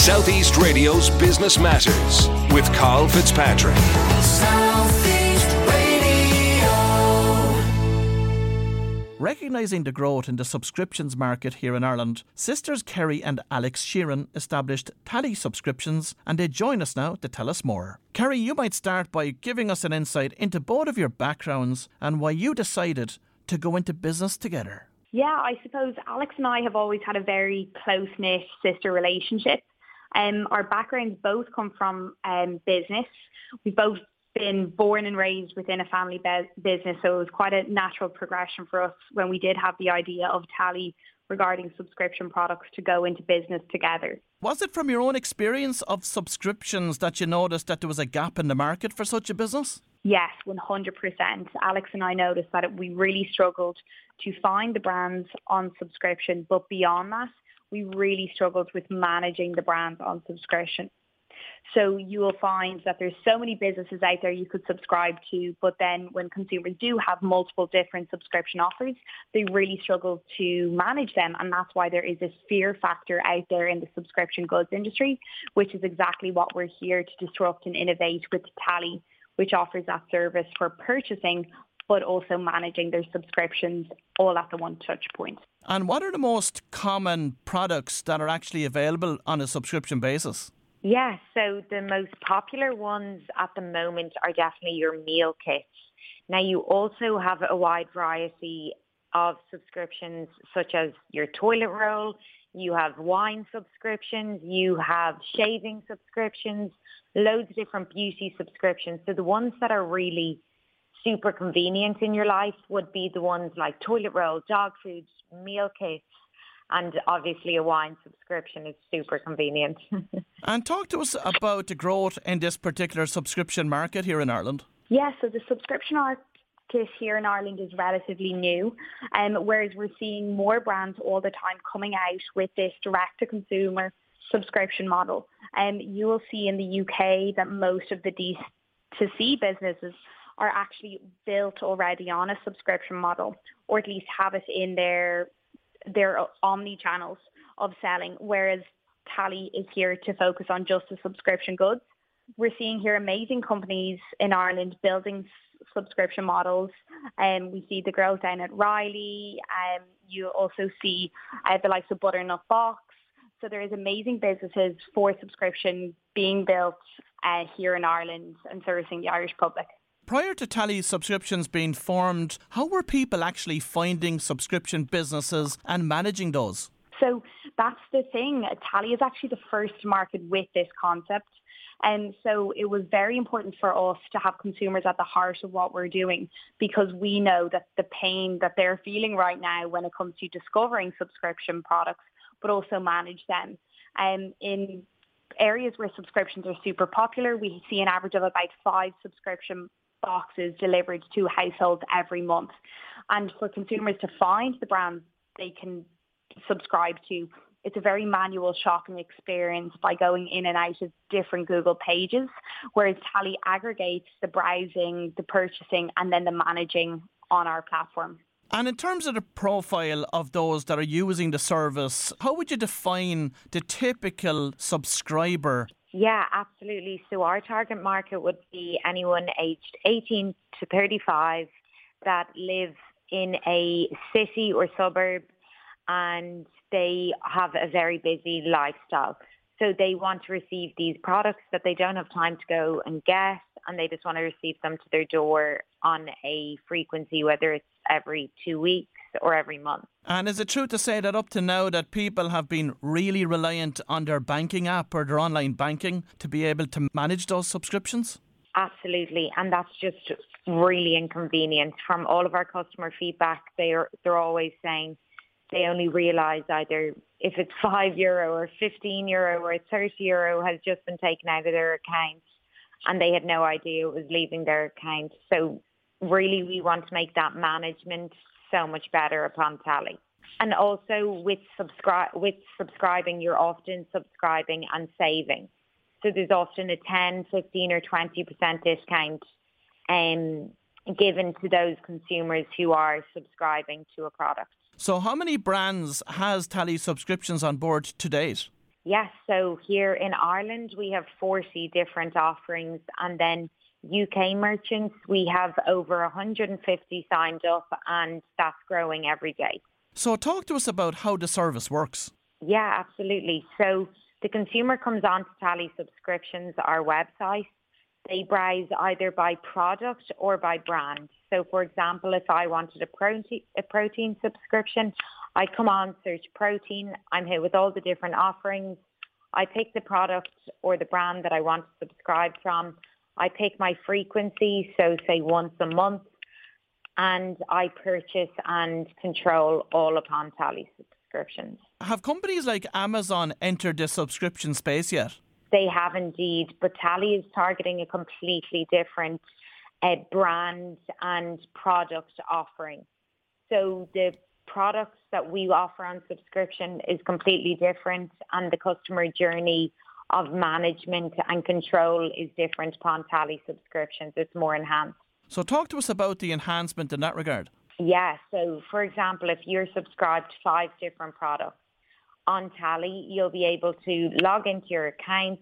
Southeast Radio's Business Matters with Carl Fitzpatrick. Recognising the growth in the subscriptions market here in Ireland, sisters Kerry and Alex Sheeran established Tally Subscriptions and they join us now to tell us more. Kerry, you might start by giving us an insight into both of your backgrounds and why you decided to go into business together. Yeah, I suppose Alex and I have always had a very close-knit sister relationship. Um, our backgrounds both come from um, business. We've both been born and raised within a family be- business, so it was quite a natural progression for us when we did have the idea of Tally regarding subscription products to go into business together. Was it from your own experience of subscriptions that you noticed that there was a gap in the market for such a business? Yes, 100%. Alex and I noticed that we really struggled to find the brands on subscription, but beyond that, we really struggled with managing the brands on subscription. So you will find that there's so many businesses out there you could subscribe to, but then when consumers do have multiple different subscription offers, they really struggle to manage them. And that's why there is this fear factor out there in the subscription goods industry, which is exactly what we're here to disrupt and innovate with Tally, which offers that service for purchasing but also managing their subscriptions all at the one touch point. And what are the most common products that are actually available on a subscription basis? Yeah, so the most popular ones at the moment are definitely your meal kits. Now you also have a wide variety of subscriptions such as your toilet roll, you have wine subscriptions, you have shaving subscriptions, loads of different beauty subscriptions. So the ones that are really super convenient in your life would be the ones like toilet roll, dog food, meal kits, and obviously a wine subscription is super convenient. and talk to us about the growth in this particular subscription market here in Ireland. Yeah, so the subscription market here in Ireland is relatively new, um, whereas we're seeing more brands all the time coming out with this direct-to-consumer subscription model. And um, you will see in the UK that most of the D2C businesses are actually built already on a subscription model, or at least have it in their their omni channels of selling, whereas Tally is here to focus on just the subscription goods. We're seeing here amazing companies in Ireland building subscription models. and Um, we see the growth down at Riley. Um, you also see uh, the likes of Butternut Box. So there is amazing businesses for subscription being built uh, here in Ireland and servicing the Irish public. Prior to Tally subscriptions being formed, how were people actually finding subscription businesses and managing those? So that's the thing. Tally is actually the first market with this concept. And so it was very important for us to have consumers at the heart of what we're doing because we know that the pain that they're feeling right now when it comes to discovering subscription products, but also manage them. Um, in areas where subscriptions are super popular, we see an average of about five subscription boxes delivered to households every month. And for consumers to find the brands they can subscribe to, it's a very manual shopping experience by going in and out of different Google pages, whereas Tally aggregates the browsing, the purchasing, and then the managing on our platform. And in terms of the profile of those that are using the service, how would you define the typical subscriber yeah, absolutely. So our target market would be anyone aged 18 to 35 that live in a city or suburb and they have a very busy lifestyle. So they want to receive these products that they don't have time to go and get and they just want to receive them to their door on a frequency, whether it's every two weeks or every month. And is it true to say that up to now that people have been really reliant on their banking app or their online banking to be able to manage those subscriptions? Absolutely, and that's just really inconvenient. From all of our customer feedback, they are they're always saying they only realise either if it's five euro or fifteen euro or thirty euro has just been taken out of their account, and they had no idea it was leaving their account. So really, we want to make that management so much better upon tally. And also with subscribe with subscribing, you're often subscribing and saving. So there's often a 10, 15 or 20% discount um, given to those consumers who are subscribing to a product. So how many brands has Tally subscriptions on board to date? Yes, so here in Ireland we have 40 different offerings and then UK merchants, we have over 150 signed up and that's growing every day. So talk to us about how the service works. Yeah, absolutely. So the consumer comes on to Tally Subscriptions, our website. They browse either by product or by brand. So for example, if I wanted a protein, a protein subscription, I come on, search protein. I'm here with all the different offerings. I pick the product or the brand that I want to subscribe from. I pick my frequency, so say once a month, and I purchase and control all upon Tally subscriptions. Have companies like Amazon entered the subscription space yet? They have indeed, but Tally is targeting a completely different uh, brand and product offering. So the products that we offer on subscription is completely different and the customer journey of management and control is different upon Tally subscriptions. It's more enhanced. So talk to us about the enhancement in that regard. Yeah, so for example, if you're subscribed to five different products on Tally, you'll be able to log into your account,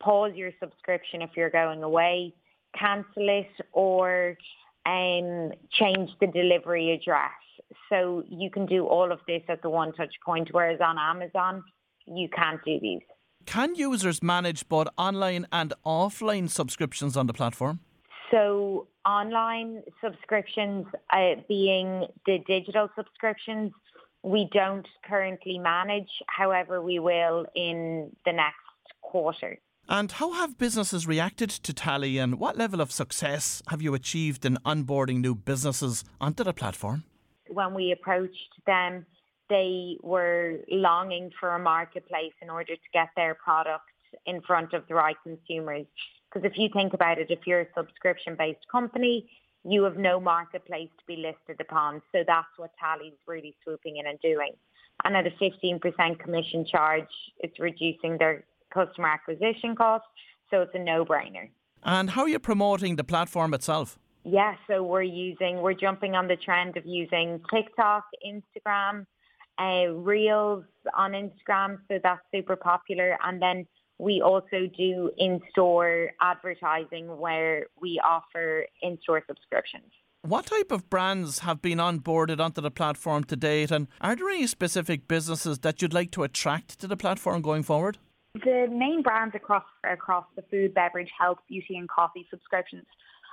pause your subscription if you're going away, cancel it or um, change the delivery address. So you can do all of this at the one touch point, whereas on Amazon, you can't do these. Can users manage both online and offline subscriptions on the platform? So online subscriptions, uh, being the digital subscriptions, we don't currently manage. However, we will in the next quarter. And how have businesses reacted to Tally and what level of success have you achieved in onboarding new businesses onto the platform? When we approached them, they were longing for a marketplace in order to get their products in front of the right consumers. Because if you think about it, if you're a subscription-based company, you have no marketplace to be listed upon. So that's what Tally's really swooping in and doing. And at a 15% commission charge, it's reducing their customer acquisition costs. So it's a no-brainer. And how are you promoting the platform itself? Yeah, so we're using, we're jumping on the trend of using TikTok, Instagram, uh, Reels on Instagram. So that's super popular. And then we also do in-store advertising where we offer in-store subscriptions. What type of brands have been onboarded onto the platform to date, and are there any specific businesses that you'd like to attract to the platform going forward? The main brands across across the food, beverage, health, beauty, and coffee subscriptions.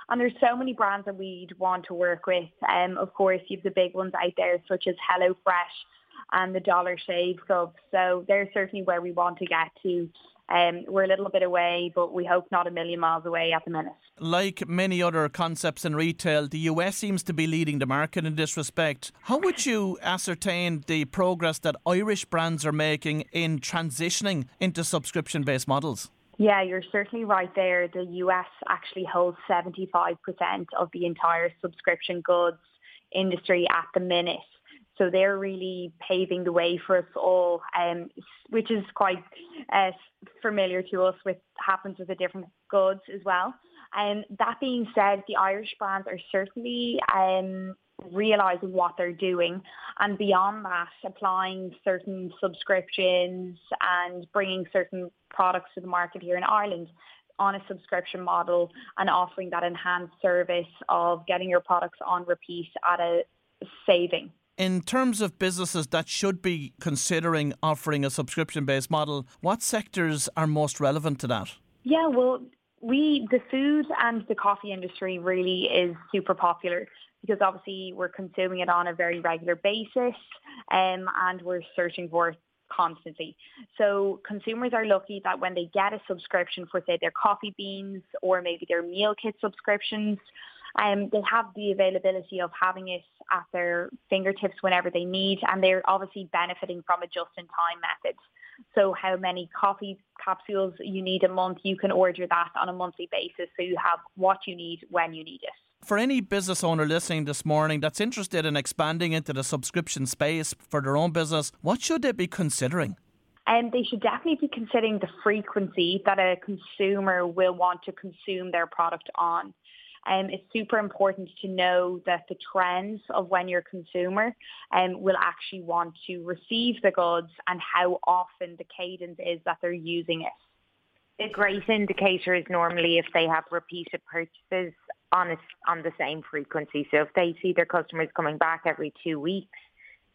And there's so many brands that we'd want to work with. Um, of course, you've the big ones out there, such as HelloFresh and the Dollar Shave Club. So they're certainly where we want to get to. Um, we're a little bit away, but we hope not a million miles away at the minute. Like many other concepts in retail, the US seems to be leading the market in this respect. How would you ascertain the progress that Irish brands are making in transitioning into subscription based models? Yeah, you're certainly right there. The US actually holds 75% of the entire subscription goods industry at the minute. So they're really paving the way for us all, um, which is quite uh, familiar to us with happens with the different goods as well. And um, that being said, the Irish brands are certainly um, realizing what they're doing and beyond that applying certain subscriptions and bringing certain products to the market here in Ireland on a subscription model and offering that enhanced service of getting your products on repeat at a saving in terms of businesses that should be considering offering a subscription based model, what sectors are most relevant to that? Yeah, well, we the food and the coffee industry really is super popular because obviously we're consuming it on a very regular basis um, and we're searching for it constantly. So consumers are lucky that when they get a subscription for say their coffee beans or maybe their meal kit subscriptions, um, they have the availability of having it at their fingertips whenever they need, and they're obviously benefiting from a just-in-time method. So how many coffee capsules you need a month, you can order that on a monthly basis so you have what you need when you need it. For any business owner listening this morning that's interested in expanding into the subscription space for their own business, what should they be considering? And um, they should definitely be considering the frequency that a consumer will want to consume their product on. Um, it's super important to know that the trends of when your consumer um, will actually want to receive the goods and how often the cadence is that they're using it. A great indicator is normally if they have repeated purchases on a, on the same frequency. So if they see their customers coming back every two weeks,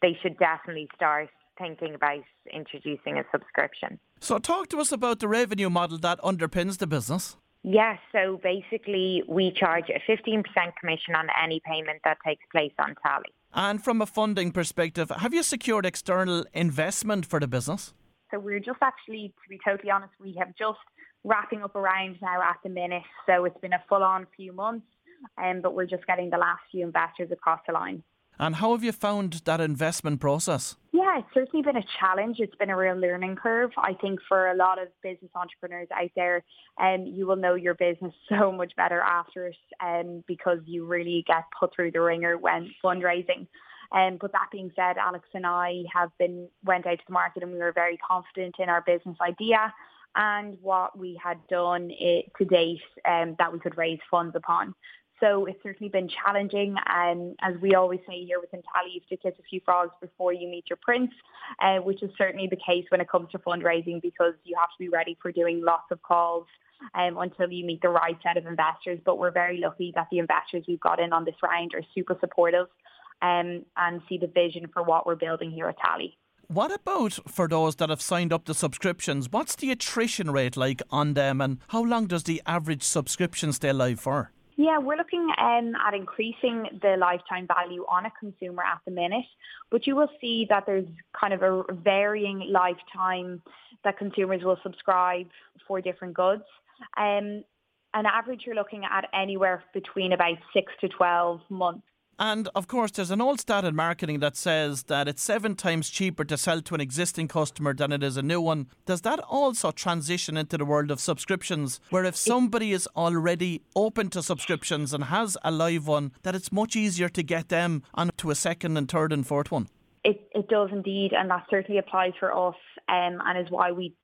they should definitely start thinking about introducing a subscription. So, talk to us about the revenue model that underpins the business. Yes, so basically, we charge a 15% commission on any payment that takes place on Tally. And from a funding perspective, have you secured external investment for the business? So, we're just actually, to be totally honest, we have just wrapping up around now at the minute. So, it's been a full on few months, um, but we're just getting the last few investors across the line. And how have you found that investment process? Yeah, it's certainly been a challenge. It's been a real learning curve. I think for a lot of business entrepreneurs out there, um, you will know your business so much better after it um, because you really get put through the ringer when fundraising. Um, but that being said, Alex and I have been went out to the market and we were very confident in our business idea and what we had done it, to date um, that we could raise funds upon. So it's certainly been challenging. And as we always say here within Tally, you have to kiss a few frogs before you meet your prince, uh, which is certainly the case when it comes to fundraising because you have to be ready for doing lots of calls um, until you meet the right set of investors. But we're very lucky that the investors we've got in on this round are super supportive um, and see the vision for what we're building here at Tally. What about for those that have signed up the subscriptions? What's the attrition rate like on them and how long does the average subscription stay live for? Yeah, we're looking um, at increasing the lifetime value on a consumer at the minute, but you will see that there's kind of a varying lifetime that consumers will subscribe for different goods. Um, an average, you're looking at anywhere between about six to 12 months. And of course, there's an old stat in marketing that says that it's seven times cheaper to sell to an existing customer than it is a new one. Does that also transition into the world of subscriptions, where if somebody is already open to subscriptions and has a live one, that it's much easier to get them onto a second and third and fourth one? It, it does indeed, and that certainly applies for us, um, and is why we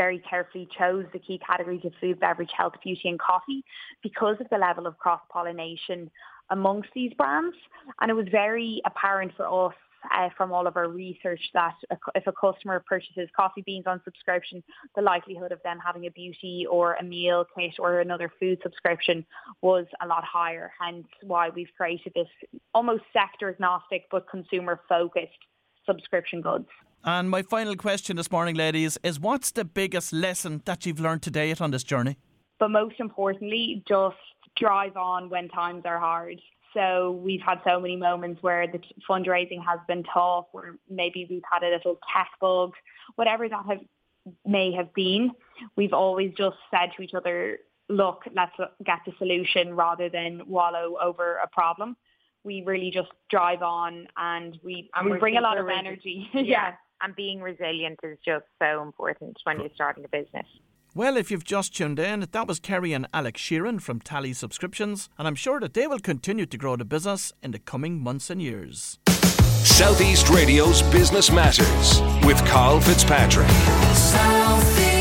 very carefully chose the key categories of food, beverage, health, beauty and coffee because of the level of cross-pollination amongst these brands. And it was very apparent for us uh, from all of our research that if a customer purchases coffee beans on subscription, the likelihood of them having a beauty or a meal kit or another food subscription was a lot higher. Hence why we've created this almost sector agnostic but consumer focused subscription goods. And my final question this morning, ladies, is what's the biggest lesson that you've learned today on this journey? But most importantly, just drive on when times are hard. So we've had so many moments where the fundraising has been tough, where maybe we've had a little tech bug, whatever that have, may have been. We've always just said to each other, look, let's get the solution rather than wallow over a problem. We really just drive on and we, and we bring a lot of energy. yeah and being resilient is just so important when you're starting a business. Well, if you've just tuned in, that was Kerry and Alex Sheeran from Tally Subscriptions, and I'm sure that they will continue to grow the business in the coming months and years. Southeast Radio's Business Matters with Carl Fitzpatrick. South